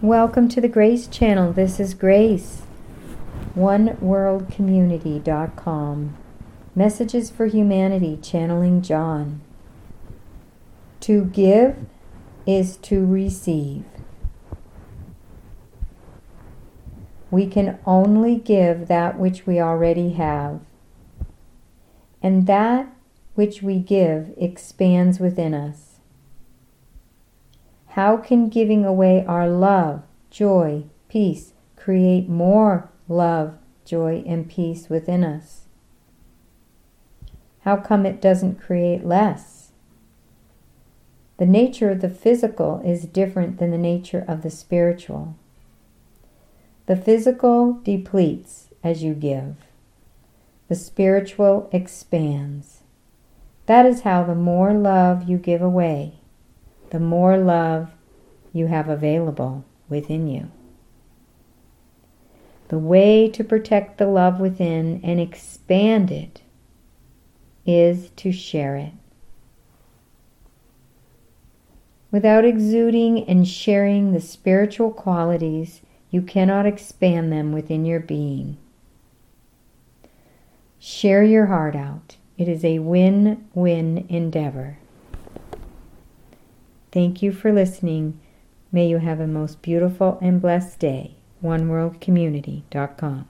Welcome to the Grace Channel. This is Grace. OneWorldCommunity.com. Messages for Humanity, channeling John. To give is to receive. We can only give that which we already have. And that which we give expands within us. How can giving away our love, joy, peace create more love, joy, and peace within us? How come it doesn't create less? The nature of the physical is different than the nature of the spiritual. The physical depletes as you give, the spiritual expands. That is how the more love you give away, the more love you have available within you. The way to protect the love within and expand it is to share it. Without exuding and sharing the spiritual qualities you cannot expand them within your being. Share your heart out. It is a win win endeavor. Thank you for listening. May you have a most beautiful and blessed day. OneWorldCommunity.com.